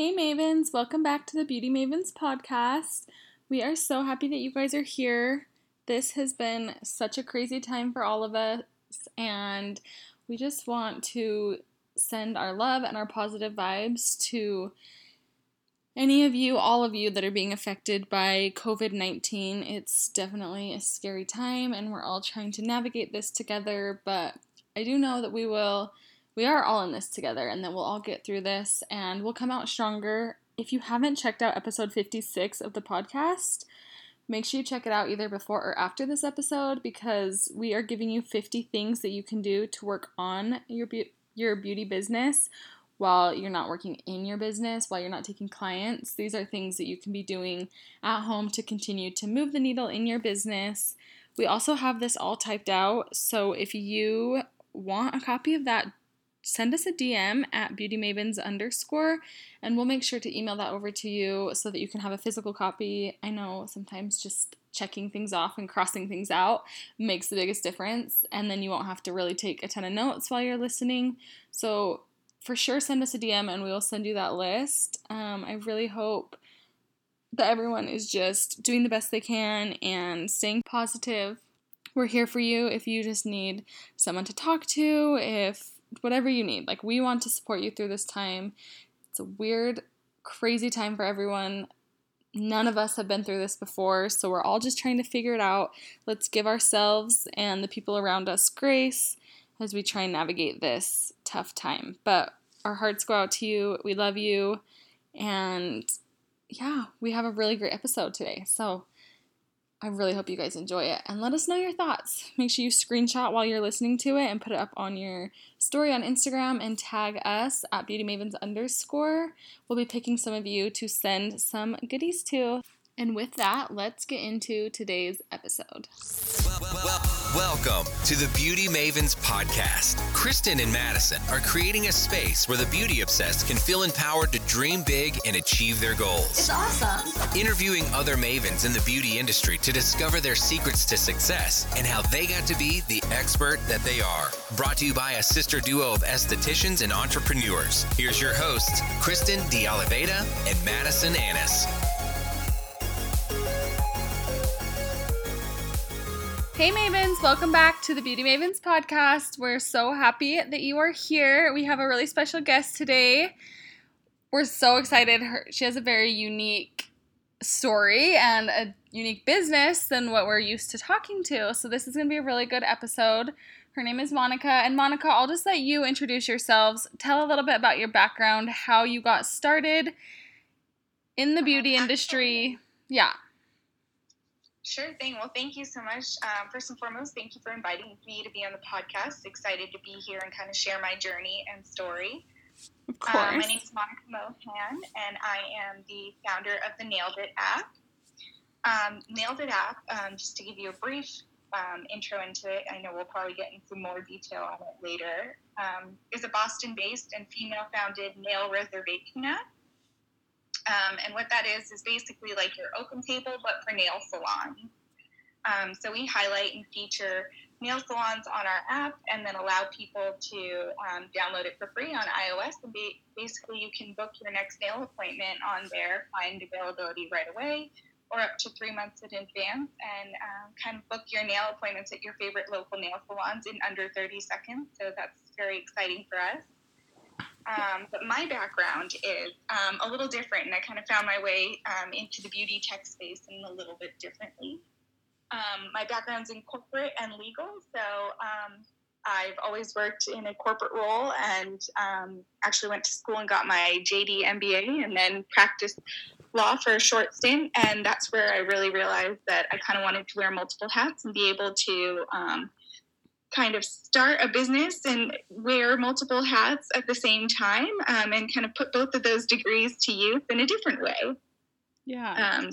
Hey Mavens, welcome back to the Beauty Mavens podcast. We are so happy that you guys are here. This has been such a crazy time for all of us, and we just want to send our love and our positive vibes to any of you, all of you that are being affected by COVID 19. It's definitely a scary time, and we're all trying to navigate this together, but I do know that we will we are all in this together and that we'll all get through this and we'll come out stronger. If you haven't checked out episode 56 of the podcast, make sure you check it out either before or after this episode because we are giving you 50 things that you can do to work on your be- your beauty business while you're not working in your business, while you're not taking clients. These are things that you can be doing at home to continue to move the needle in your business. We also have this all typed out, so if you want a copy of that, send us a DM at beautymavens underscore and we'll make sure to email that over to you so that you can have a physical copy. I know sometimes just checking things off and crossing things out makes the biggest difference, and then you won't have to really take a ton of notes while you're listening. So, for sure, send us a DM and we will send you that list. Um, I really hope that everyone is just doing the best they can and staying positive. We're here for you if you just need someone to talk to, if whatever you need. Like, we want to support you through this time. It's a weird, crazy time for everyone. None of us have been through this before, so we're all just trying to figure it out. Let's give ourselves and the people around us grace as we try and navigate this tough time. But our hearts go out to you. We love you. And yeah, we have a really great episode today. So I really hope you guys enjoy it and let us know your thoughts. Make sure you screenshot while you're listening to it and put it up on your story on Instagram and tag us at beautymavens underscore. We'll be picking some of you to send some goodies to. And with that, let's get into today's episode. Well, well, welcome to the Beauty Mavens podcast. Kristen and Madison are creating a space where the beauty obsessed can feel empowered to dream big and achieve their goals. It's awesome. Interviewing other mavens in the beauty industry to discover their secrets to success and how they got to be the expert that they are. Brought to you by a sister duo of estheticians and entrepreneurs. Here's your hosts, Kristen De Oliveira and Madison Annis. Hey Mavens, welcome back to the Beauty Mavens podcast. We're so happy that you are here. We have a really special guest today. We're so excited. Her, she has a very unique story and a unique business than what we're used to talking to. So this is going to be a really good episode. Her name is Monica. And Monica, I'll just let you introduce yourselves. Tell a little bit about your background, how you got started in the uh, beauty industry. Yeah. Sure thing. Well, thank you so much. Um, first and foremost, thank you for inviting me to be on the podcast. Excited to be here and kind of share my journey and story. Of course. Um, my name is Monica Mohan, and I am the founder of the Nailed It app. Um, Nailed It app, um, just to give you a brief um, intro into it, I know we'll probably get into more detail on it later, um, is a Boston based and female founded nail reservation app. Um, and what that is is basically like your OpenTable, but for nail salons. Um, so we highlight and feature nail salons on our app, and then allow people to um, download it for free on iOS. And be, basically, you can book your next nail appointment on there, find availability right away, or up to three months in advance, and um, kind of book your nail appointments at your favorite local nail salons in under 30 seconds. So that's very exciting for us. Um, but my background is um, a little different, and I kind of found my way um, into the beauty tech space in a little bit differently. Um, my background's in corporate and legal, so um, I've always worked in a corporate role and um, actually went to school and got my JD MBA and then practiced law for a short stint. And that's where I really realized that I kind of wanted to wear multiple hats and be able to kind of start a business and wear multiple hats at the same time um, and kind of put both of those degrees to use in a different way. Yeah. Um,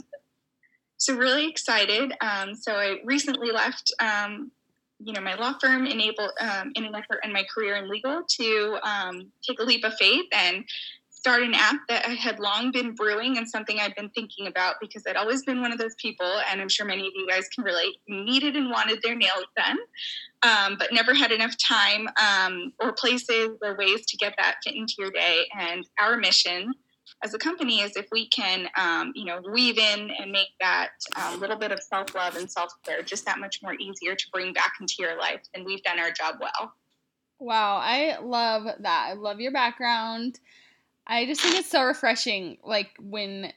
so really excited. Um, so I recently left, um, you know, my law firm, enable um, in an effort in my career in legal to um, take a leap of faith and start an app that I had long been brewing and something I'd been thinking about because I'd always been one of those people, and I'm sure many of you guys can relate, needed and wanted their nails done, um, but never had enough time um, or places or ways to get that fit into your day. And our mission as a company is if we can, um, you know, weave in and make that um, little bit of self love and self care just that much more easier to bring back into your life, and we've done our job well. Wow, I love that. I love your background. I just think it's so refreshing, like when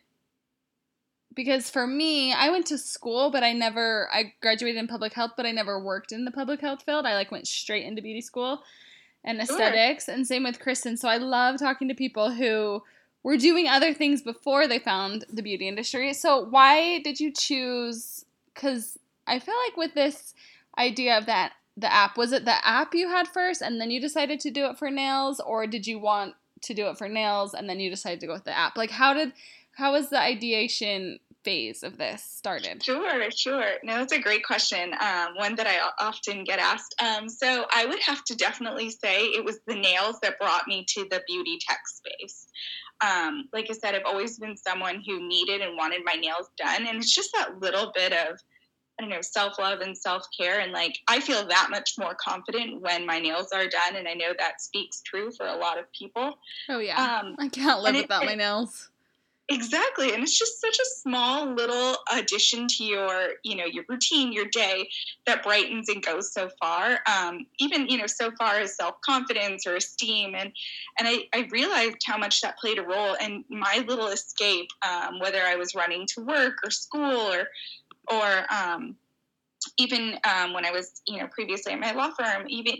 because for me, I went to school, but I never I graduated in public health, but I never worked in the public health field. I like went straight into beauty school and aesthetics, sure. and same with Kristen. So I love talking to people who were doing other things before they found the beauty industry. So why did you choose? Because I feel like with this idea of that the app was it the app you had first, and then you decided to do it for nails, or did you want to do it for nails and then you decided to go with the app? Like how did how was the ideation phase of this started? Sure, sure. No, that's a great question. Um, one that I often get asked. Um, so I would have to definitely say it was the nails that brought me to the beauty tech space. Um, like I said, I've always been someone who needed and wanted my nails done, and it's just that little bit of I don't know, self love and self care. And like, I feel that much more confident when my nails are done. And I know that speaks true for a lot of people. Oh, yeah. Um, I can't live without it, my nails. Exactly. And it's just such a small little addition to your, you know, your routine, your day that brightens and goes so far. Um, even, you know, so far as self-confidence or esteem. And, and I, I realized how much that played a role in my little escape, um, whether I was running to work or school or, or, um, even um, when I was, you know, previously at my law firm, even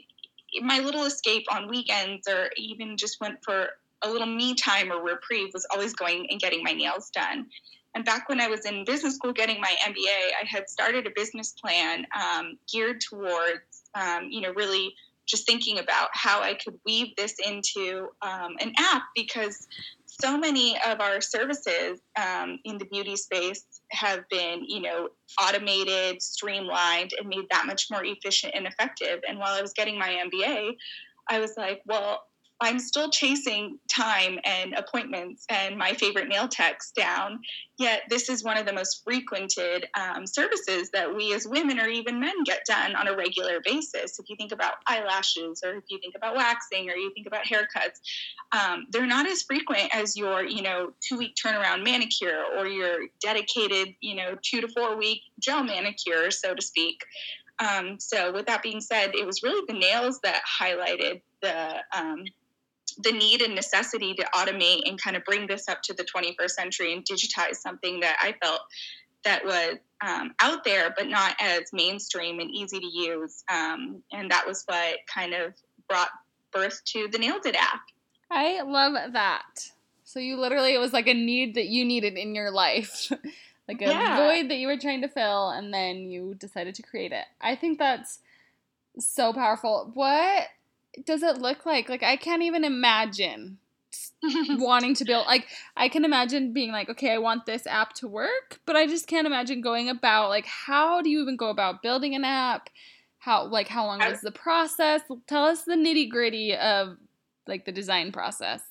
my little escape on weekends or even just went for a little me time or reprieve was always going and getting my nails done. And back when I was in business school getting my MBA, I had started a business plan um, geared towards, um, you know, really just thinking about how I could weave this into um, an app because so many of our services um, in the beauty space have been, you know, automated, streamlined, and made that much more efficient and effective. And while I was getting my MBA, I was like, well, I'm still chasing time and appointments and my favorite nail techs down. Yet, this is one of the most frequented um, services that we as women or even men get done on a regular basis. If you think about eyelashes, or if you think about waxing, or you think about haircuts, um, they're not as frequent as your, you know, two week turnaround manicure or your dedicated, you know, two to four week gel manicure, so to speak. Um, so, with that being said, it was really the nails that highlighted the um, the need and necessity to automate and kind of bring this up to the 21st century and digitize something that I felt that was um, out there but not as mainstream and easy to use. Um, and that was what kind of brought birth to the Nailed It app. I love that. So you literally, it was like a need that you needed in your life. like a yeah. void that you were trying to fill and then you decided to create it. I think that's so powerful. What does it look like? Like I can't even imagine wanting to build like I can imagine being like, okay, I want this app to work, but I just can't imagine going about like how do you even go about building an app? How like how long was the process? Tell us the nitty-gritty of like the design process.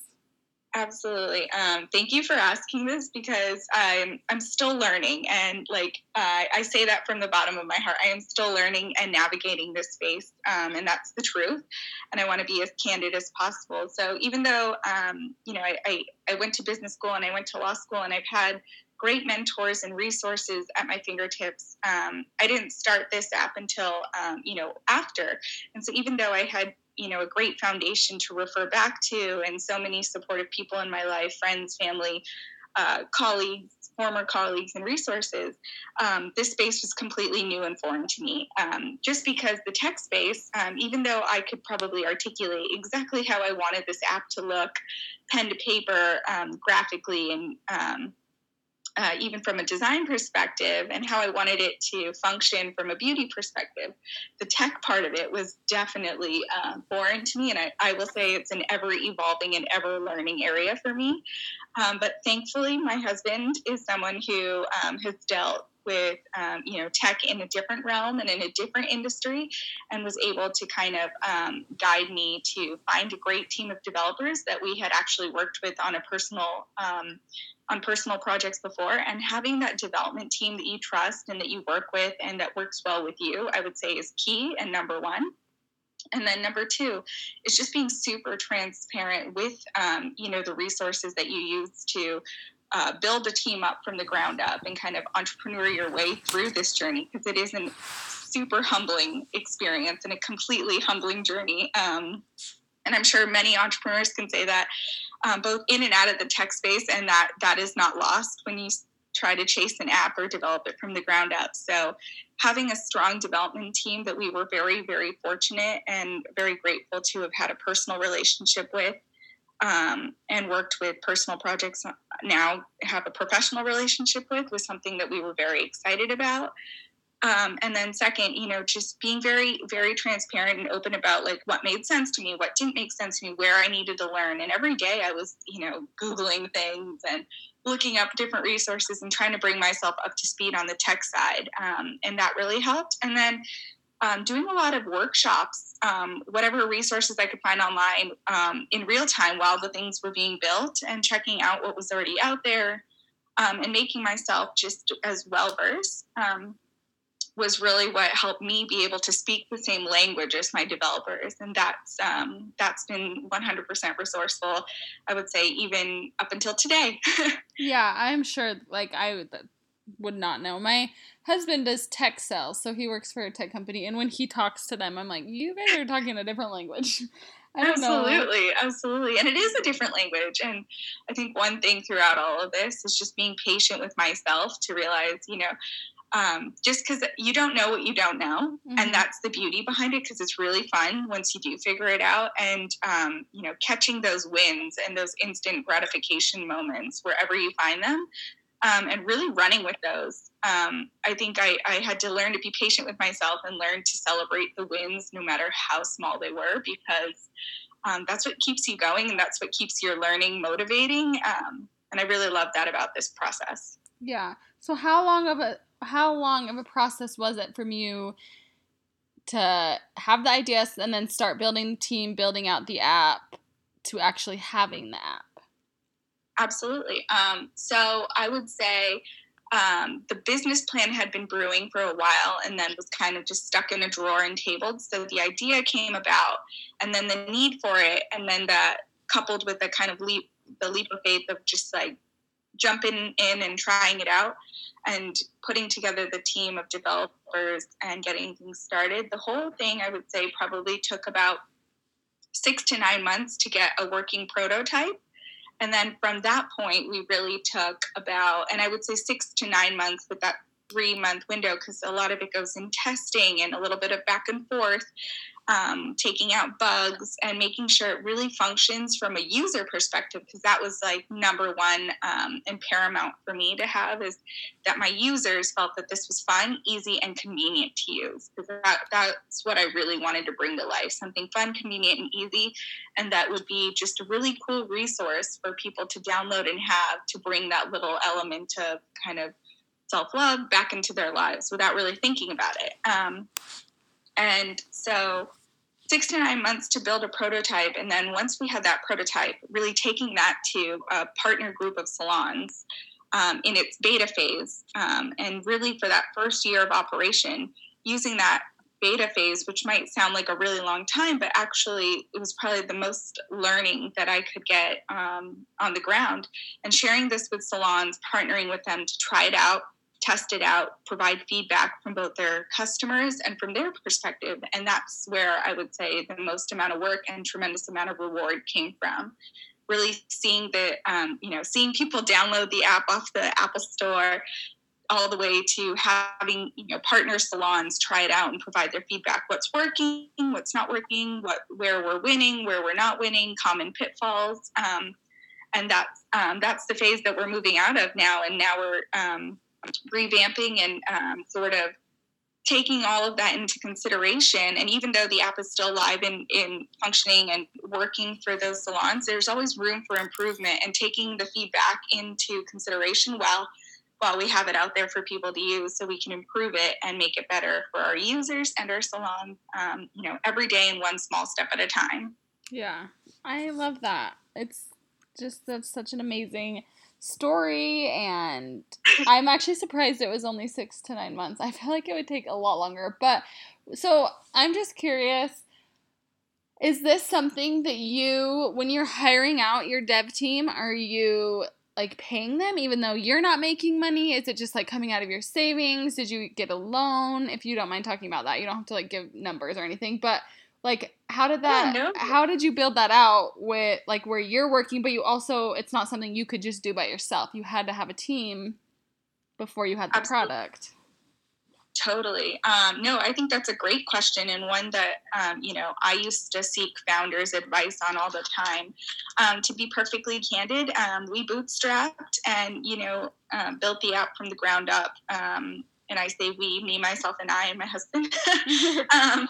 Absolutely. Um, thank you for asking this because I'm I'm still learning, and like uh, I say that from the bottom of my heart, I am still learning and navigating this space, um, and that's the truth. And I want to be as candid as possible. So even though um, you know I, I I went to business school and I went to law school, and I've had great mentors and resources at my fingertips. Um, I didn't start this app until um, you know after, and so even though I had you know a great foundation to refer back to and so many supportive people in my life friends family uh, colleagues former colleagues and resources um, this space was completely new and foreign to me. Um, just because the tech space um, even though i could probably articulate exactly how i wanted this app to look pen to paper um, graphically and um, uh, even from a design perspective, and how I wanted it to function from a beauty perspective. The tech part of it was definitely uh, foreign to me, and I, I, will say it's an ever evolving and ever learning area for me. Um, but thankfully, my husband is someone who um, has dealt with um, you know tech in a different realm and in a different industry and was able to kind of um, guide me to find a great team of developers that we had actually worked with on a personal um, on personal projects before. And having that development team that you trust and that you work with and that works well with you i would say is key and number one. And then number two is just being super transparent with um, you know the resources that you use to uh, build a team up from the ground up and kind of entrepreneur your way through this journey because it is a super humbling experience and a completely humbling journey um, and i'm sure many entrepreneurs can say that um, both in and out of the tech space and that that is not lost when you try to chase an app or develop it from the ground up. So having a strong development team that we were very, very fortunate and very grateful to have had a personal relationship with um, and worked with personal projects now have a professional relationship with was something that we were very excited about. Um, and then second, you know, just being very, very transparent and open about like what made sense to me, what didn't make sense to me, where I needed to learn. And every day I was, you know, Googling things and looking up different resources and trying to bring myself up to speed on the tech side. Um, and that really helped. And then um, doing a lot of workshops, um, whatever resources I could find online um, in real time while the things were being built and checking out what was already out there um, and making myself just as well versed. Um, was really what helped me be able to speak the same language as my developers, and that's um, that's been 100% resourceful. I would say even up until today. yeah, I'm sure. Like I would, not know. My husband does tech sales, so he works for a tech company, and when he talks to them, I'm like, you guys are talking a different language. absolutely, know. absolutely. And it is a different language. And I think one thing throughout all of this is just being patient with myself to realize, you know, um, just because you don't know what you don't know mm-hmm. and that's the beauty behind it because it's really fun once you do figure it out and um, you know catching those wins and those instant gratification moments wherever you find them um, and really running with those. Um, i think I, I had to learn to be patient with myself and learn to celebrate the wins no matter how small they were because um, that's what keeps you going and that's what keeps your learning motivating um, and i really love that about this process. Yeah. So how long of a how long of a process was it from you to have the ideas and then start building the team, building out the app to actually having the app? Absolutely. Um, so I would say um, the business plan had been brewing for a while and then was kind of just stuck in a drawer and tabled. So the idea came about, and then the need for it, and then that coupled with the kind of leap, the leap of faith of just like jumping in and trying it out and putting together the team of developers and getting things started. The whole thing, I would say, probably took about six to nine months to get a working prototype. And then from that point, we really took about, and I would say six to nine months with that three month window because a lot of it goes in testing and a little bit of back and forth um, taking out bugs and making sure it really functions from a user perspective because that was like number one um, and paramount for me to have is that my users felt that this was fun easy and convenient to use because that, that's what i really wanted to bring to life something fun convenient and easy and that would be just a really cool resource for people to download and have to bring that little element of kind of self-love back into their lives without really thinking about it um, and so six to nine months to build a prototype. And then once we had that prototype, really taking that to a partner group of salons um, in its beta phase. Um, and really for that first year of operation, using that beta phase, which might sound like a really long time, but actually it was probably the most learning that I could get um, on the ground. And sharing this with salons, partnering with them to try it out, test it out, provide feedback from both their customers and from their perspective. And that's where I would say the most amount of work and tremendous amount of reward came from. Really seeing the, um, you know, seeing people download the app off the Apple Store, all the way to having you know partner salons try it out and provide their feedback what's working what's not working what where we're winning where we're not winning common pitfalls um, and that's um, that's the phase that we're moving out of now and now we're um, revamping and um, sort of taking all of that into consideration. And even though the app is still live and in functioning and working for those salons, there's always room for improvement and taking the feedback into consideration while while we have it out there for people to use so we can improve it and make it better for our users and our salon um, you know every day in one small step at a time yeah i love that it's just that's such an amazing story and i'm actually surprised it was only six to nine months i feel like it would take a lot longer but so i'm just curious Is this something that you, when you're hiring out your dev team, are you like paying them even though you're not making money? Is it just like coming out of your savings? Did you get a loan? If you don't mind talking about that, you don't have to like give numbers or anything, but like how did that yeah, no. how did you build that out with like where you're working but you also it's not something you could just do by yourself. You had to have a team before you had the Absolutely. product. Totally. Um, no, I think that's a great question and one that, um, you know, I used to seek founders' advice on all the time. Um, to be perfectly candid, um, we bootstrapped and, you know, um, built the app from the ground up. Um, and I say we, me, myself, and I, and my husband.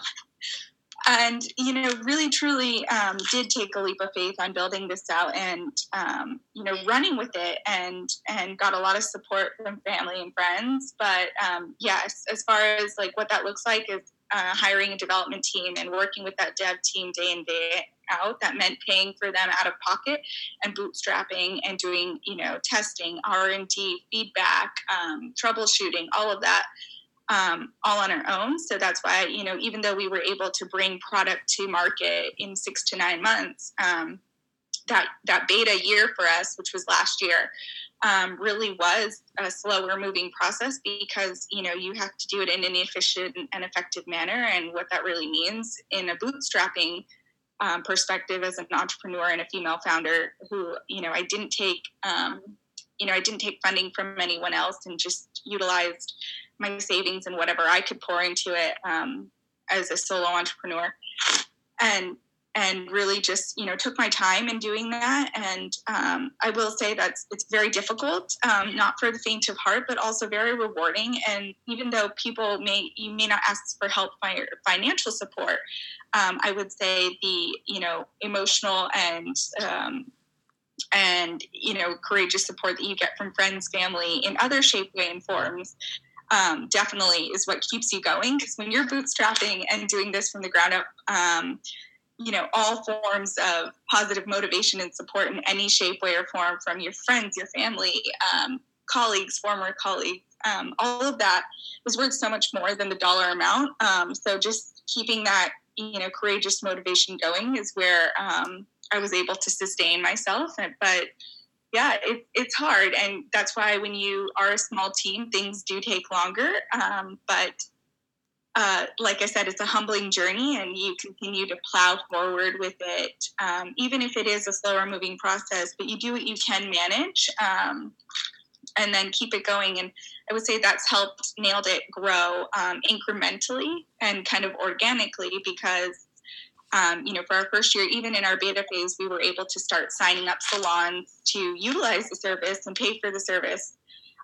and you know really truly um, did take a leap of faith on building this out and um, you know running with it and and got a lot of support from family and friends. But um, yes as far as like what that looks like is uh, hiring a development team and working with that dev team day in day out that meant paying for them out of pocket and bootstrapping and doing you know testing r&d feedback um, troubleshooting all of that um, all on our own. So that's why, you know, even though we were able to bring product to market in six to nine months, um, that that beta year for us, which was last year, um, really was a slower moving process because you know you have to do it in an efficient and effective manner, and what that really means in a bootstrapping um, perspective as an entrepreneur and a female founder who you know I didn't take um, you know I didn't take funding from anyone else and just utilized my savings and whatever I could pour into it um, as a solo entrepreneur, and and really just you know took my time in doing that. And um, I will say that it's very difficult, um, not for the faint of heart, but also very rewarding. And even though people may you may not ask for help by financial support, um, I would say the you know emotional and um, and you know courageous support that you get from friends family in other shape way and forms um, definitely is what keeps you going. Because when you're bootstrapping and doing this from the ground up, um, you know, all forms of positive motivation and support in any shape, way, or form from your friends, your family, um, colleagues, former colleagues, um, all of that is worth so much more than the dollar amount. Um, so just keeping that, you know, courageous motivation going is where um, I was able to sustain myself. But yeah, it, it's hard. And that's why when you are a small team, things do take longer. Um, but uh, like I said, it's a humbling journey and you continue to plow forward with it, um, even if it is a slower moving process, but you do what you can manage um, and then keep it going. And I would say that's helped Nailed It grow um, incrementally and kind of organically because um, you know, for our first year, even in our beta phase, we were able to start signing up salons to utilize the service and pay for the service.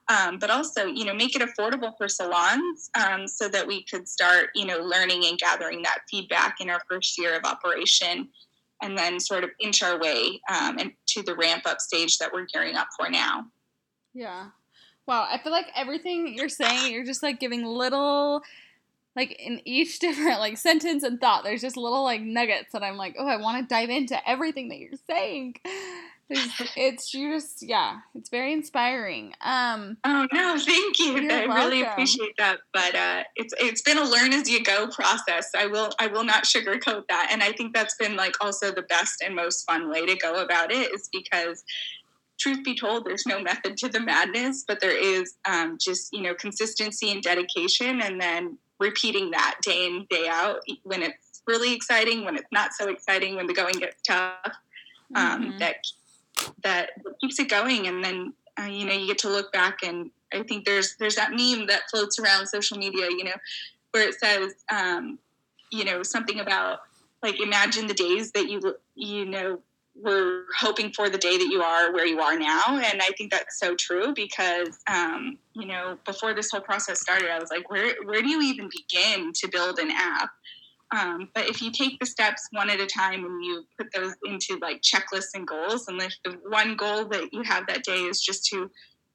Um, but also, you know, make it affordable for salons um, so that we could start, you know, learning and gathering that feedback in our first year of operation and then sort of inch our way um, into the ramp up stage that we're gearing up for now. Yeah. Wow. I feel like everything you're saying, you're just like giving little like in each different like sentence and thought there's just little like nuggets that i'm like oh i want to dive into everything that you're saying. It's, it's just yeah it's very inspiring. Um oh no thank you. i welcome. really appreciate that but uh it's it's been a learn as you go process. I will i will not sugarcoat that and i think that's been like also the best and most fun way to go about it is because truth be told, there's no method to the madness, but there is um, just you know consistency and dedication, and then repeating that day in day out when it's really exciting when it's not so exciting when the going gets tough um, mm-hmm. that that keeps it going and then uh, you know you get to look back and i think there's there's that meme that floats around social media you know where it says um, you know something about like imagine the days that you you know were hoping for the day that you are where you are now. And I think that's so true because, um, you know, before this whole process started, I was like, where, where do you even begin to build an app? Um, but if you take the steps one at a time and you put those into like checklists and goals, and if the one goal that you have that day is just to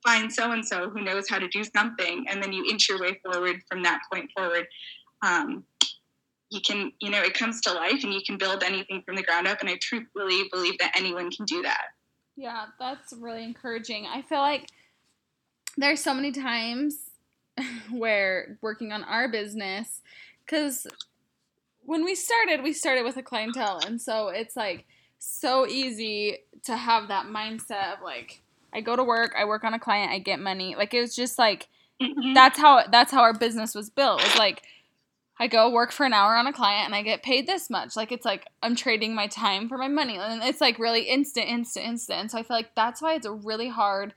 find so and so who knows how to do something, and then you inch your way forward from that point forward, um, you can, you know, it comes to life and you can build anything from the ground up. And I truly believe that anyone can do that. Yeah, that's really encouraging. I feel like there's so many times where working on our business, because when we started, we started with a clientele, and so it's like so easy to have that mindset of like I go to work, I work on a client, I get money. Like it was just like mm-hmm. that's how that's how our business was built. It was like I go work for an hour on a client and I get paid this much. Like it's like I'm trading my time for my money. And it's like really instant, instant, instant. And so I feel like that's why it's really hard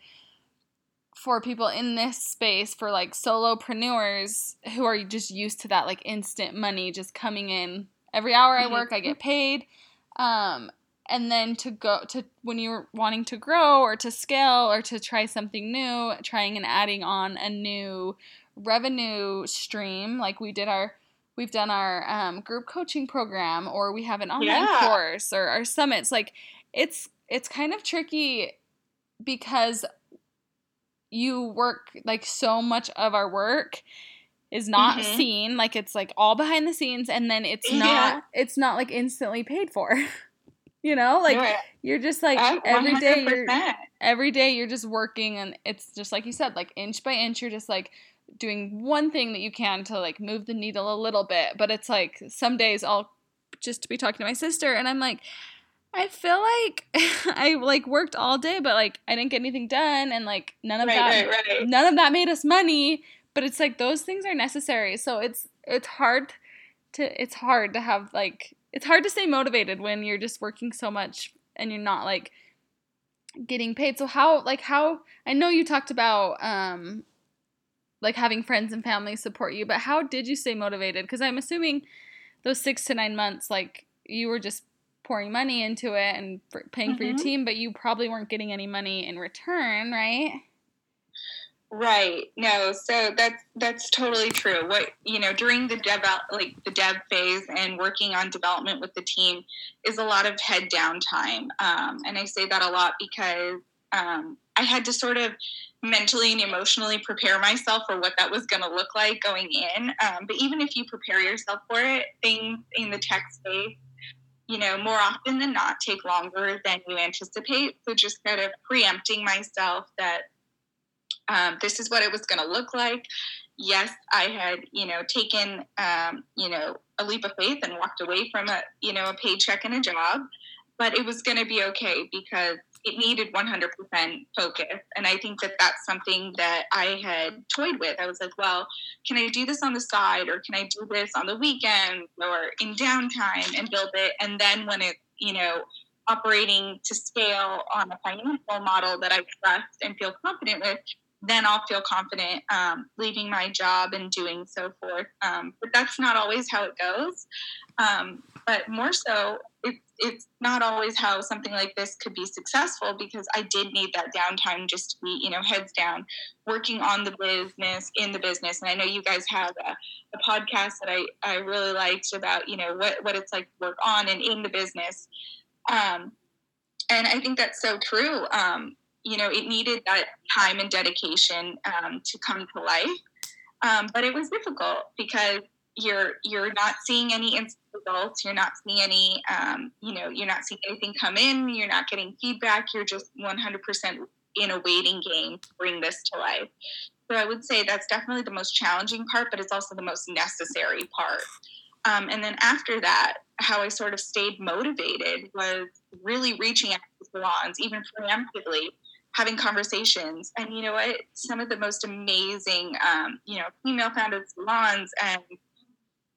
for people in this space for like solopreneurs who are just used to that like instant money just coming in every hour I work I get paid um, and then to go to when you're wanting to grow or to scale or to try something new trying and adding on a new revenue stream like we did our we've done our um, group coaching program or we have an online yeah. course or our summits like it's it's kind of tricky because you work like so much of our work is not mm-hmm. seen like it's like all behind the scenes and then it's not yeah. it's not like instantly paid for you know like you're just like every day you're every day you're just working and it's just like you said like inch by inch you're just like doing one thing that you can to like move the needle a little bit but it's like some days i'll just be talking to my sister and i'm like I feel like I like worked all day, but like I didn't get anything done, and like none of right, that right, right. none of that made us money. But it's like those things are necessary. So it's it's hard to it's hard to have like it's hard to stay motivated when you're just working so much and you're not like getting paid. So how like how I know you talked about um like having friends and family support you, but how did you stay motivated? Because I'm assuming those six to nine months, like you were just pouring money into it and for paying mm-hmm. for your mm-hmm. team, but you probably weren't getting any money in return, right? Right. No. So that's that's totally true. What you know during the dev like the dev phase and working on development with the team is a lot of head down time, um, and I say that a lot because um, I had to sort of mentally and emotionally prepare myself for what that was going to look like going in. Um, but even if you prepare yourself for it, things in the tech space you know, more often than not take longer than you anticipate. So just kind of preempting myself that um, this is what it was going to look like. Yes, I had, you know, taken, um, you know, a leap of faith and walked away from a, you know, a paycheck and a job, but it was going to be okay because it needed 100% focus. And I think that that's something that I had toyed with. I was like, well, can I do this on the side or can I do this on the weekend or in downtime and build it? And then when it's, you know, operating to scale on a financial model that I trust and feel confident with, then I'll feel confident um, leaving my job and doing so forth. Um, but that's not always how it goes. Um, but more so, it's it's not always how something like this could be successful because I did need that downtime just to be, you know, heads down, working on the business, in the business. And I know you guys have a, a podcast that I, I really liked about, you know, what, what it's like to work on and in the business. Um, and I think that's so true. Um, you know, it needed that time and dedication um, to come to life. Um, but it was difficult because you're you're not seeing any results you're not seeing any um, you know you're not seeing anything come in you're not getting feedback you're just 100% in a waiting game to bring this to life so i would say that's definitely the most challenging part but it's also the most necessary part um, and then after that how i sort of stayed motivated was really reaching out to salons even preemptively having conversations. And you know what? Some of the most amazing, um, you know, female founded salons and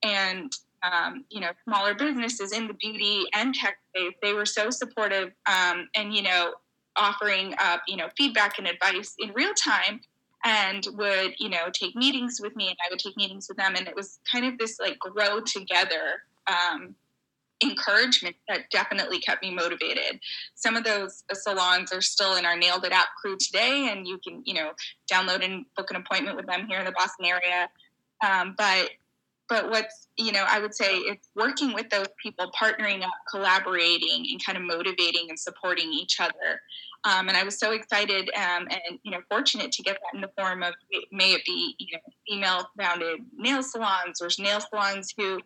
and um, you know smaller businesses in the beauty and tech space they were so supportive um, and you know offering up you know feedback and advice in real time and would you know take meetings with me and i would take meetings with them and it was kind of this like grow together um, encouragement that definitely kept me motivated. Some of those salons are still in our Nailed It app crew today, and you can, you know, download and book an appointment with them here in the Boston area. Um, but but what's you know i would say it's working with those people partnering up collaborating and kind of motivating and supporting each other. Um, and i was so excited um, and you know fortunate to get that in the form of may it be you know female founded nail salons or nail salons who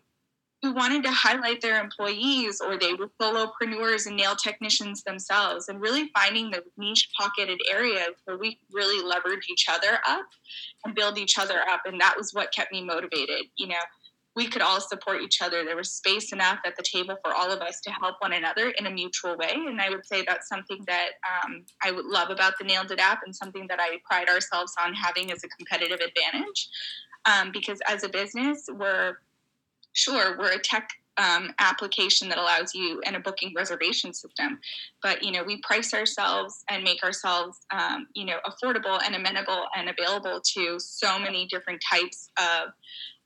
who wanted to highlight their employees or they were solopreneurs and nail technicians themselves and really finding the niche pocketed areas where we really leverage each other up and build each other up and that was what kept me motivated you know we could all support each other. There was space enough at the table for all of us to help one another in a mutual way. And I would say that's something that um, I would love about the Nailed It app and something that I pride ourselves on having as a competitive advantage. Um, because as a business, we're sure we're a tech um, application that allows you and a booking reservation system. But you know, we price ourselves and make ourselves um, you know affordable and amenable and available to so many different types of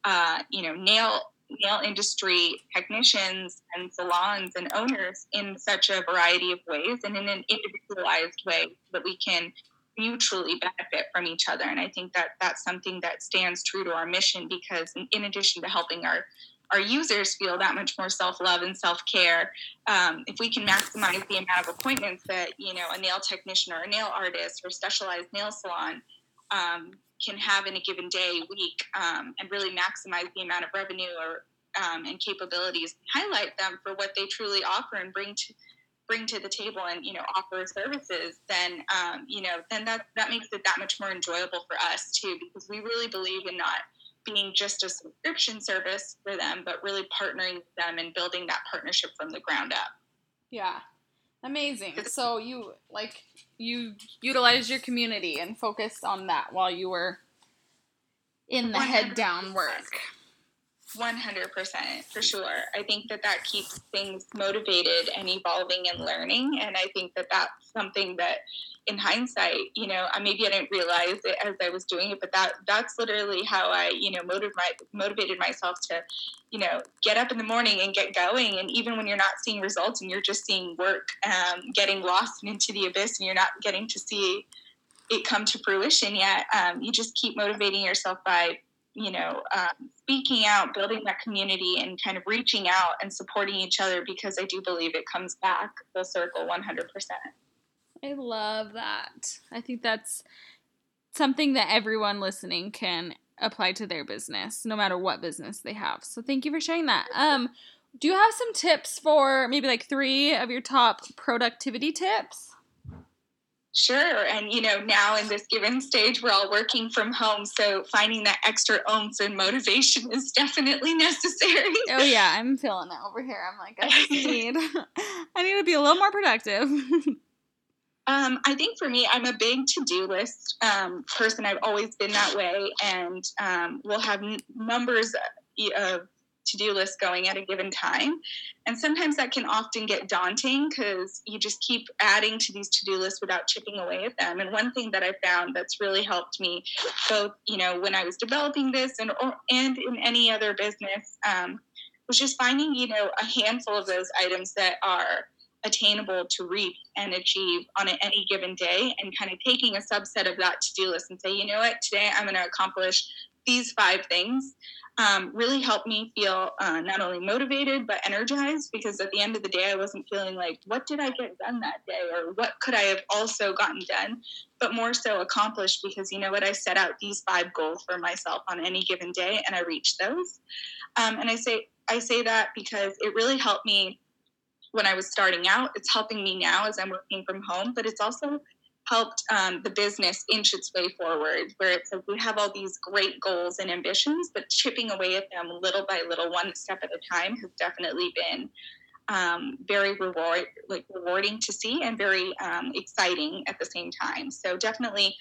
uh, you know nail nail industry technicians and salons and owners in such a variety of ways and in an individualized way that we can mutually benefit from each other and i think that that's something that stands true to our mission because in, in addition to helping our our users feel that much more self-love and self-care um, if we can maximize the amount of appointments that you know a nail technician or a nail artist or specialized nail salon um, can have in a given day week um, and really maximize the amount of revenue or um, and capabilities highlight them for what they truly offer and bring to bring to the table and you know offer services then um, you know then that that makes it that much more enjoyable for us too because we really believe in not being just a subscription service for them, but really partnering with them and building that partnership from the ground up. Yeah. Amazing. So you like you utilized your community and focused on that while you were in the 100%. head down work. 100% for sure. I think that that keeps things motivated and evolving and learning. And I think that that's something that in hindsight, you know, maybe I didn't realize it as I was doing it, but that that's literally how I, you know, motivated, my, motivated myself to, you know, get up in the morning and get going. And even when you're not seeing results and you're just seeing work um, getting lost into the abyss and you're not getting to see it come to fruition yet, um, you just keep motivating yourself by you know, um, speaking out, building that community, and kind of reaching out and supporting each other because I do believe it comes back full circle 100%. I love that. I think that's something that everyone listening can apply to their business, no matter what business they have. So thank you for sharing that. Um, do you have some tips for maybe like three of your top productivity tips? Sure. And, you know, now in this given stage, we're all working from home. So finding that extra oomph and motivation is definitely necessary. Oh, yeah. I'm feeling it over here. I'm like, I just need, I need to be a little more productive. Um, I think for me, I'm a big to do list um, person. I've always been that way. And um, we'll have n- numbers of to do list going at a given time. And sometimes that can often get daunting because you just keep adding to these to do lists without chipping away at them. And one thing that I found that's really helped me, both you know when I was developing this and or, and in any other business, um, was just finding you know a handful of those items that are attainable to reach and achieve on any given day and kind of taking a subset of that to-do list and say you know what today i'm going to accomplish these five things um, really helped me feel uh, not only motivated but energized because at the end of the day I wasn't feeling like what did I get done that day or what could I have also gotten done, but more so accomplished because you know what I set out these five goals for myself on any given day and I reached those. Um, and I say I say that because it really helped me when I was starting out. It's helping me now as I'm working from home, but it's also helped um, the business inch its way forward, where it's like we have all these great goals and ambitions, but chipping away at them little by little, one step at a time, has definitely been um, very reward, like rewarding to see, and very um, exciting at the same time. So definitely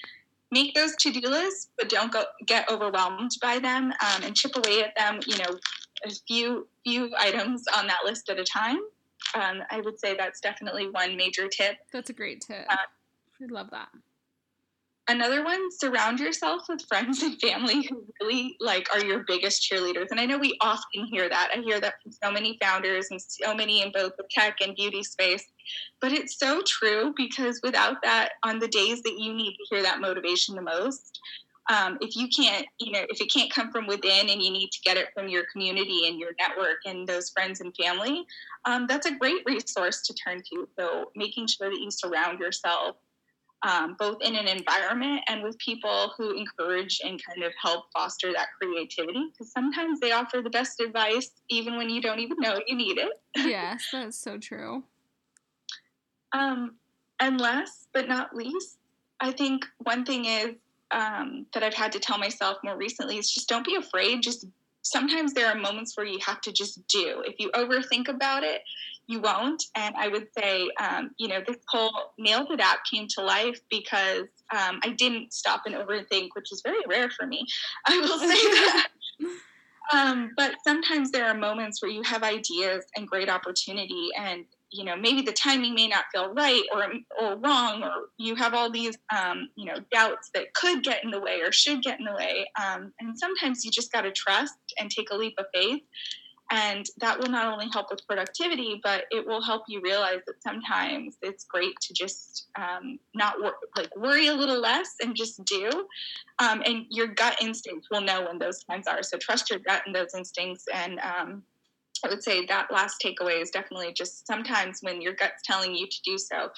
make those to-do lists, but don't go get overwhelmed by them, um, and chip away at them. You know, a few few items on that list at a time. Um, I would say that's definitely one major tip. That's a great tip. Uh, I love that. Another one, surround yourself with friends and family who really like are your biggest cheerleaders. And I know we often hear that. I hear that from so many founders and so many in both the tech and beauty space. But it's so true because without that, on the days that you need to hear that motivation the most, um, if you can't, you know, if it can't come from within and you need to get it from your community and your network and those friends and family, um, that's a great resource to turn to. So making sure that you surround yourself um, both in an environment and with people who encourage and kind of help foster that creativity. Because sometimes they offer the best advice even when you don't even know you need it. yes, that's so true. Um, and last but not least, I think one thing is um, that I've had to tell myself more recently is just don't be afraid. Just sometimes there are moments where you have to just do. If you overthink about it, you won't. And I would say, um, you know, this whole Nailed It app came to life because um, I didn't stop and overthink, which is very rare for me. I will say that. Um, but sometimes there are moments where you have ideas and great opportunity, and you know maybe the timing may not feel right or or wrong, or you have all these um, you know doubts that could get in the way or should get in the way. Um, and sometimes you just got to trust and take a leap of faith and that will not only help with productivity but it will help you realize that sometimes it's great to just um, not wor- like worry a little less and just do. Um, and your gut instincts will know when those times are. So trust your gut and those instincts. And um, i would say that last takeaway is definitely just sometimes when your gut's telling you to do so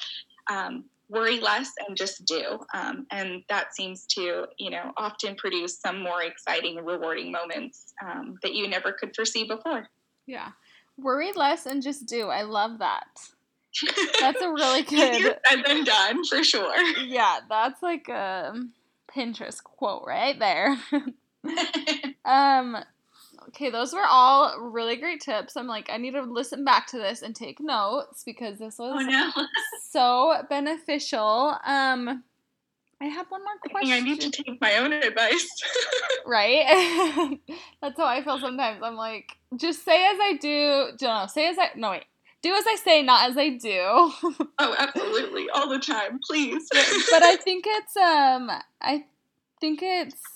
um, worry less and just do. Um, and that seems to, you know, often produce some more exciting and rewarding moments um, that you never could foresee before. Yeah. Worry less and just do. I love that. That's a really good. I've been done for sure. Yeah, that's like a Pinterest quote right there. um, okay, those were all really great tips. I'm like, I need to listen back to this and take notes because this was oh, no. so beneficial. Um, I have one more question. I, I need to take my own advice. right? That's how I feel sometimes. I'm like, just say as I do. No, say as I. No, wait. Do as I say, not as I do. oh, absolutely, all the time, please. but I think it's um, I think it's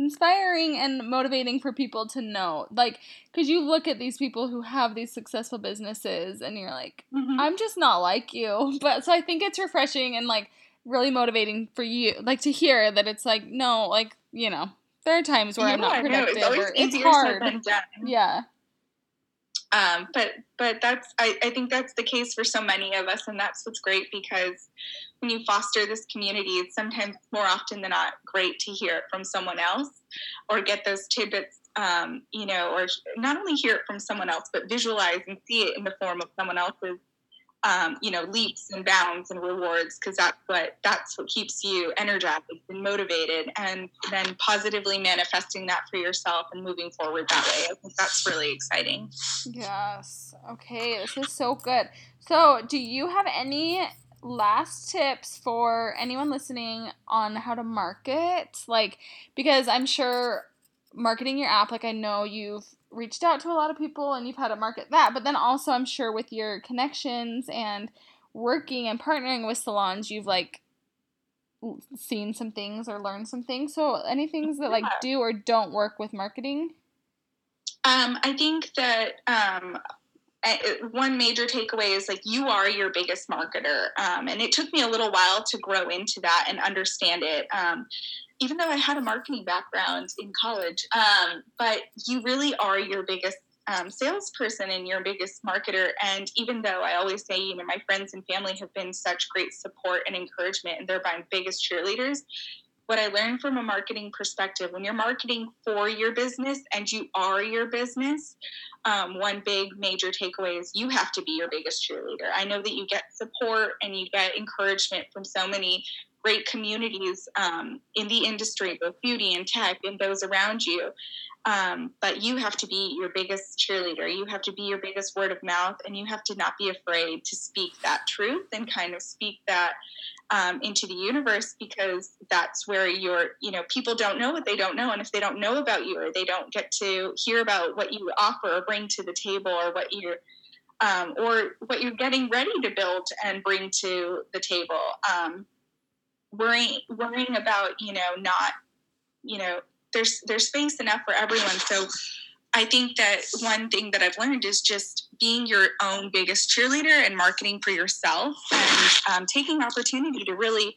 inspiring and motivating for people to know. Like because you look at these people who have these successful businesses and you're like mm-hmm. i'm just not like you. But so i think it's refreshing and like really motivating for you like to hear that it's like no like you know there are times where yeah, i'm not productive it's, or it's hard. yeah um, but but that's I, I think that's the case for so many of us and that's what's great because when you foster this community it's sometimes more often than not great to hear it from someone else or get those tidbits um, you know or not only hear it from someone else but visualize and see it in the form of someone else's um, you know leaps and bounds and rewards because that's what that's what keeps you energized and motivated and then positively manifesting that for yourself and moving forward that way. I think that's really exciting. Yes. Okay this is so good. So do you have any last tips for anyone listening on how to market? Like because i'm sure marketing your app like i know you've reached out to a lot of people and you've had to market that. But then also, I'm sure with your connections and working and partnering with salons, you've like seen some things or learned some things. So, any things that like do or don't work with marketing? Um, I think that um, one major takeaway is like you are your biggest marketer, um, and it took me a little while to grow into that and understand it. Um, even though I had a marketing background in college, um, but you really are your biggest um, salesperson and your biggest marketer. And even though I always say, you know, my friends and family have been such great support and encouragement, and they're my biggest cheerleaders. What I learned from a marketing perspective, when you're marketing for your business and you are your business, um, one big major takeaway is you have to be your biggest cheerleader. I know that you get support and you get encouragement from so many great communities um, in the industry, both beauty and tech, and those around you. Um, but you have to be your biggest cheerleader. You have to be your biggest word of mouth, and you have to not be afraid to speak that truth and kind of speak that um, into the universe because that's where your, you know, people don't know what they don't know, and if they don't know about you or they don't get to hear about what you offer or bring to the table or what you're um, or what you're getting ready to build and bring to the table. Um, worrying worrying about you know not you know there's there's space enough for everyone. So i think that one thing that i've learned is just being your own biggest cheerleader and marketing for yourself and um, taking opportunity to really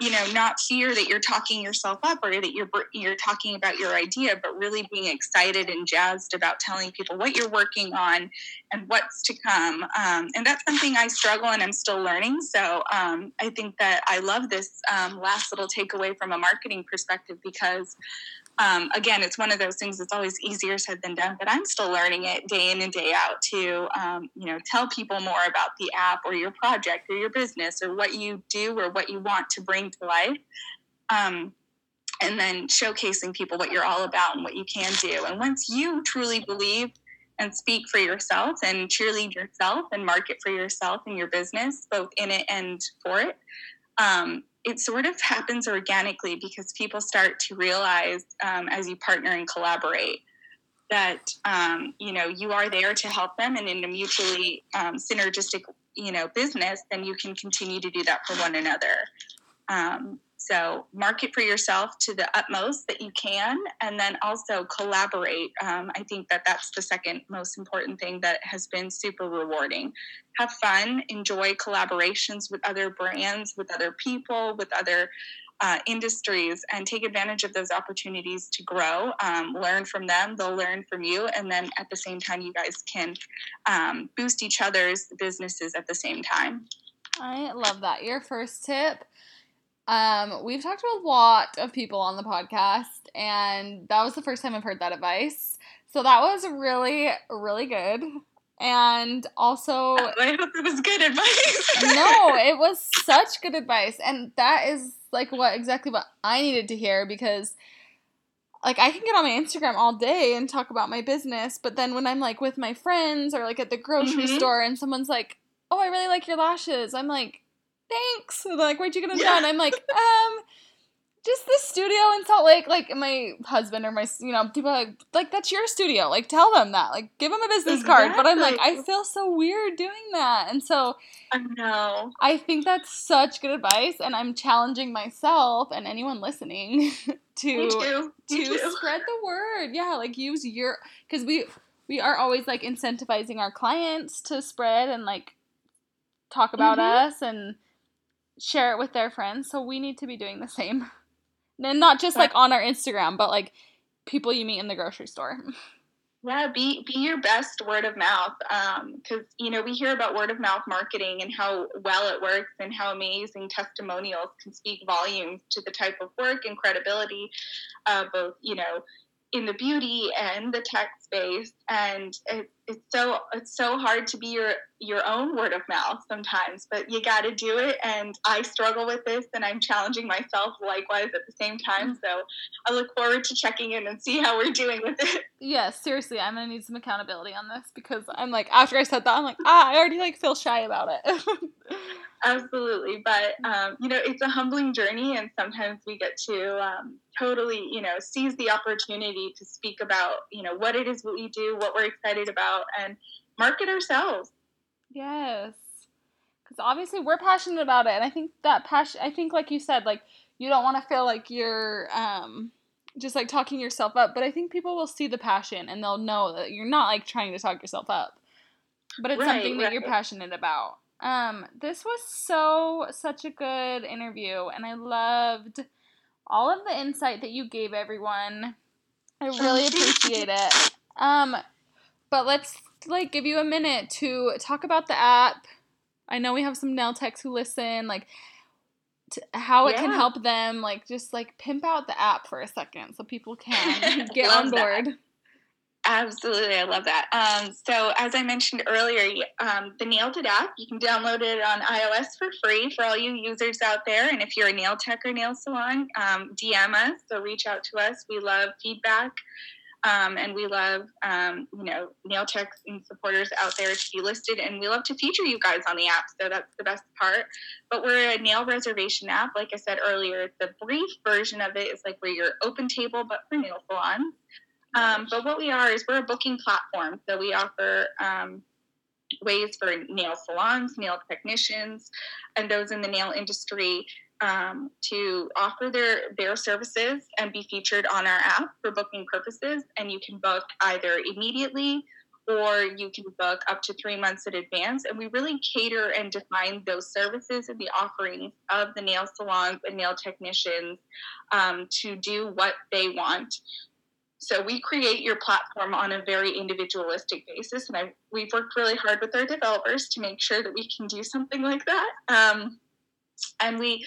you know not fear that you're talking yourself up or that you're you're talking about your idea but really being excited and jazzed about telling people what you're working on and what's to come. Um, and that's something i struggle and i'm still learning. So um, i think that i love this um, last little takeaway from a marketing perspective because um, again, it's one of those things that's always easier said than done, but I'm still learning it day in and day out to, um, you know, tell people more about the app or your project or your business or what you do or what you want to bring to life. Um, and then showcasing people what you're all about and what you can do. And once you truly believe and speak for yourself and cheerlead yourself and market for yourself and your business, both in it and for it, um, it sort of happens organically because people start to realize um, as you partner and collaborate that um, you know you are there to help them and in a mutually um, synergistic you know business then you can continue to do that for one another. Um, so market for yourself to the utmost that you can, and then also collaborate. Um, I think that that's the second most important thing that has been super rewarding. Have fun, enjoy collaborations with other brands, with other people, with other uh, industries, and take advantage of those opportunities to grow. Um, learn from them; they'll learn from you, and then at the same time, you guys can um, boost each other's businesses at the same time. I love that. Your first tip um, we've talked to a lot of people on the podcast, and that was the first time I've heard that advice. So that was really, really good. And also, I hope it was good advice. no, it was such good advice, and that is like what exactly what I needed to hear because, like, I can get on my Instagram all day and talk about my business, but then when I'm like with my friends or like at the grocery mm-hmm. store and someone's like, "Oh, I really like your lashes," I'm like, thanks. And like, where'd you get them yeah. done? I'm like, um, just the studio in Salt Lake. Like my husband or my, you know, people like, like that's your studio. Like tell them that. Like give them a business exactly. card. But I'm like, I feel so weird doing that. And so I know. I think that's such good advice, and I'm challenging myself and anyone listening to to spread the word. Yeah, like use your because we we are always like incentivizing our clients to spread and like talk about mm-hmm. us and share it with their friends. So we need to be doing the same. And not just like on our Instagram, but like people you meet in the grocery store. Yeah, be be your best word of mouth. Because um, you know we hear about word of mouth marketing and how well it works and how amazing testimonials can speak volumes to the type of work and credibility, uh, both you know in the beauty and the tech space and it, it's so it's so hard to be your your own word of mouth sometimes but you got to do it and i struggle with this and i'm challenging myself likewise at the same time so i look forward to checking in and see how we're doing with it. Yeah seriously i'm gonna need some accountability on this because i'm like after i said that i'm like ah i already like feel shy about it. Absolutely but um, you know it's a humbling journey and sometimes we get to um, totally you know seize the opportunity to speak about you know what it is we do what we're excited about and market ourselves yes because obviously we're passionate about it and i think that passion i think like you said like you don't want to feel like you're um just like talking yourself up but i think people will see the passion and they'll know that you're not like trying to talk yourself up but it's right, something that right. you're passionate about um, this was so such a good interview, and I loved all of the insight that you gave everyone. I really appreciate it. Um, but let's like give you a minute to talk about the app. I know we have some nail techs who listen, like how it yeah. can help them, like just like pimp out the app for a second so people can get on board. That. Absolutely, I love that. Um, so, as I mentioned earlier, um, the Nailed It app, you can download it on iOS for free for all you users out there. And if you're a nail tech or nail salon, um, DM us, so reach out to us. We love feedback. Um, and we love, um, you know, nail techs and supporters out there to be listed, and we love to feature you guys on the app. So that's the best part. But we're a nail reservation app, like I said earlier. The brief version of it is like where you're OpenTable, but for nail salons. Um, but what we are is we're a booking platform. So we offer um, ways for nail salons, nail technicians, and those in the nail industry um, to offer their their services and be featured on our app for booking purposes. And you can book either immediately or you can book up to three months in advance. And we really cater and define those services and the offerings of the nail salons and nail technicians um, to do what they want. So we create your platform on a very individualistic basis, and I, we've worked really hard with our developers to make sure that we can do something like that. Um, and we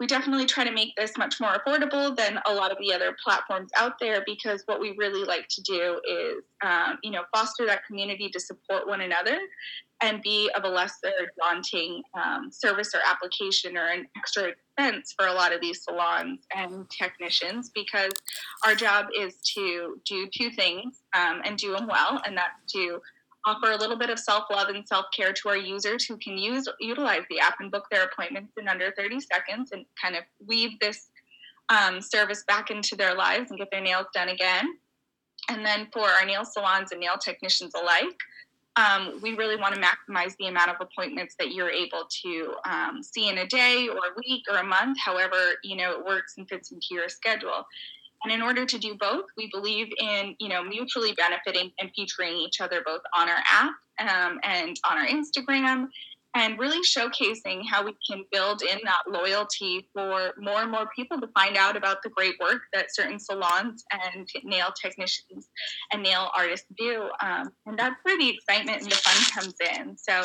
we definitely try to make this much more affordable than a lot of the other platforms out there because what we really like to do is, um, you know, foster that community to support one another and be of a lesser daunting um, service or application or an extra expense for a lot of these salons and technicians because our job is to do two things um, and do them well, and that's to offer a little bit of self-love and self-care to our users who can use utilize the app and book their appointments in under 30 seconds and kind of weave this um, service back into their lives and get their nails done again. And then for our nail salons and nail technicians alike um, we really want to maximize the amount of appointments that you're able to um, see in a day or a week or a month however you know it works and fits into your schedule and in order to do both, we believe in you know mutually benefiting and featuring each other both on our app um, and on our Instagram, and really showcasing how we can build in that loyalty for more and more people to find out about the great work that certain salons and nail technicians and nail artists do. Um, and that's where the excitement and the fun comes in. So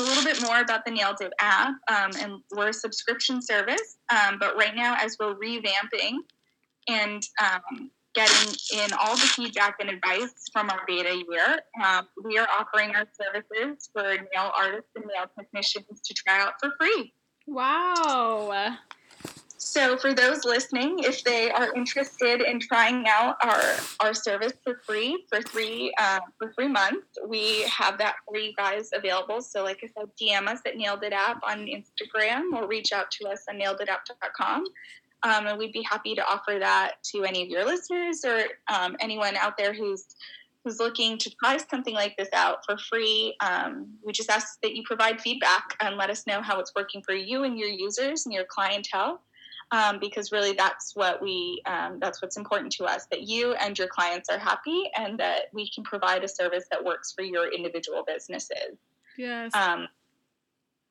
a little bit more about the Nailed It app, um, and we're a subscription service. Um, but right now, as we're revamping and um, getting in all the feedback and advice from our beta year. Um, we are offering our services for nail artists and nail technicians to try out for free. Wow. So, for those listening, if they are interested in trying out our, our service for free for three uh, for three months, we have that for you guys available. So, like I said, DM us at Nailed It App on Instagram or reach out to us on naileditapp.com. Um, and we'd be happy to offer that to any of your listeners or um, anyone out there who's who's looking to try something like this out for free. Um, we just ask that you provide feedback and let us know how it's working for you and your users and your clientele. Um, because really that's what we um, that's what's important to us that you and your clients are happy and that we can provide a service that works for your individual businesses yes um,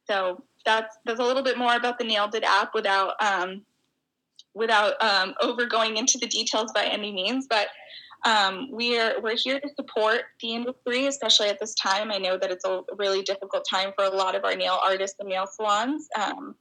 so that's that's a little bit more about the nailed it app without um, without um, over going into the details by any means, but um, we're we're here to support the industry, especially at this time. I know that it's a really difficult time for a lot of our nail artists and nail salons, um,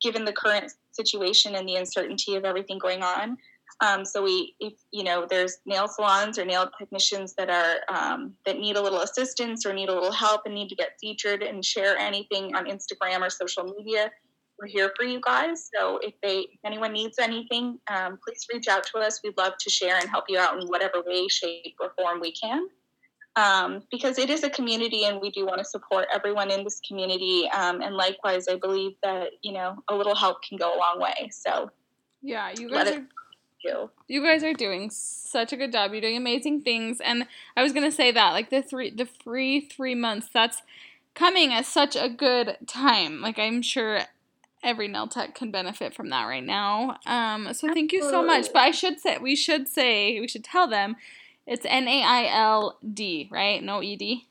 given the current situation and the uncertainty of everything going on. Um, so we, if you know, there's nail salons or nail technicians that are um, that need a little assistance or need a little help and need to get featured and share anything on Instagram or social media we're here for you guys. So if they, if anyone needs anything, um, please reach out to us. We'd love to share and help you out in whatever way, shape, or form we can. Um, because it is a community, and we do want to support everyone in this community. Um, and likewise, I believe that you know a little help can go a long way. So yeah, you guys are. You. you guys are doing such a good job. You're doing amazing things, and I was gonna say that like the three, the free three months. That's coming at such a good time. Like I'm sure every nail tech can benefit from that right now. Um, so thank you so much. But I should say we should say we should tell them it's N A I L D, right? No E D.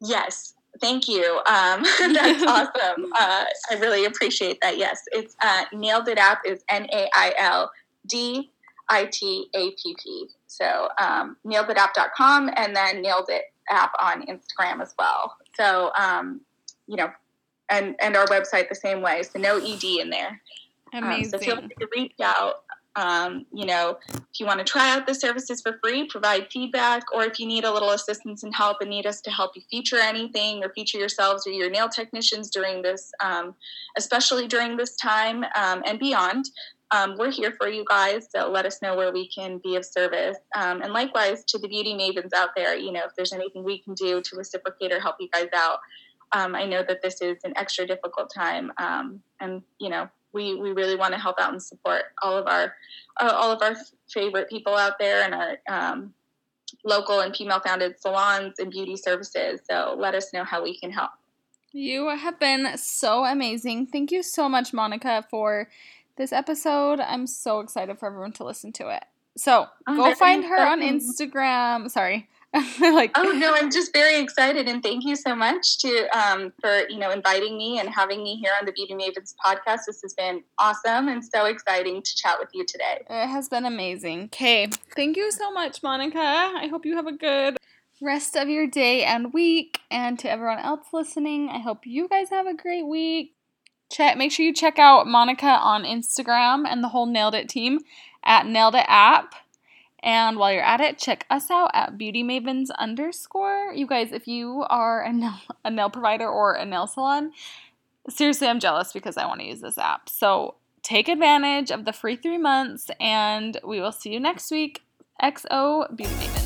Yes. Thank you. Um, that's awesome. Uh, I really appreciate that. Yes, it's uh, Nailed It App is N A I L D I T A P P. So um, naileditapp.com and then Nailed It app on Instagram as well. So um, you know, and and our website the same way. So no ed in there. Amazing. Um, so feel free to reach out. Um, you know, if you want to try out the services for free, provide feedback, or if you need a little assistance and help and need us to help you feature anything or feature yourselves or your nail technicians during this, um, especially during this time um, and beyond, um, we're here for you guys. So let us know where we can be of service. Um, and likewise to the beauty mavens out there, you know, if there's anything we can do to reciprocate or help you guys out, um, I know that this is an extra difficult time, um, and you know we we really want to help out and support all of our uh, all of our favorite people out there and our um, local and female founded salons and beauty services. So let us know how we can help. You have been so amazing. Thank you so much, Monica, for this episode. I'm so excited for everyone to listen to it. So oh, go find her on Instagram. Sorry. like oh no i'm just very excited and thank you so much to um, for you know inviting me and having me here on the beauty mavens podcast. This has been awesome and so exciting to chat with you today. It has been amazing. Okay thank you so much monica. I hope you have a good rest of your day and week. And to everyone else listening i hope you guys have a great week. Check make sure you check out Monica on Instagram and the whole Nailed It team at Nailed It app. And while you're at it, check us out at Beauty Mavens underscore. You guys, if you are a nail, a nail provider or a nail salon, seriously, I'm jealous because I want to use this app. So take advantage of the free three months, and we will see you next week. XO Beauty Mavens.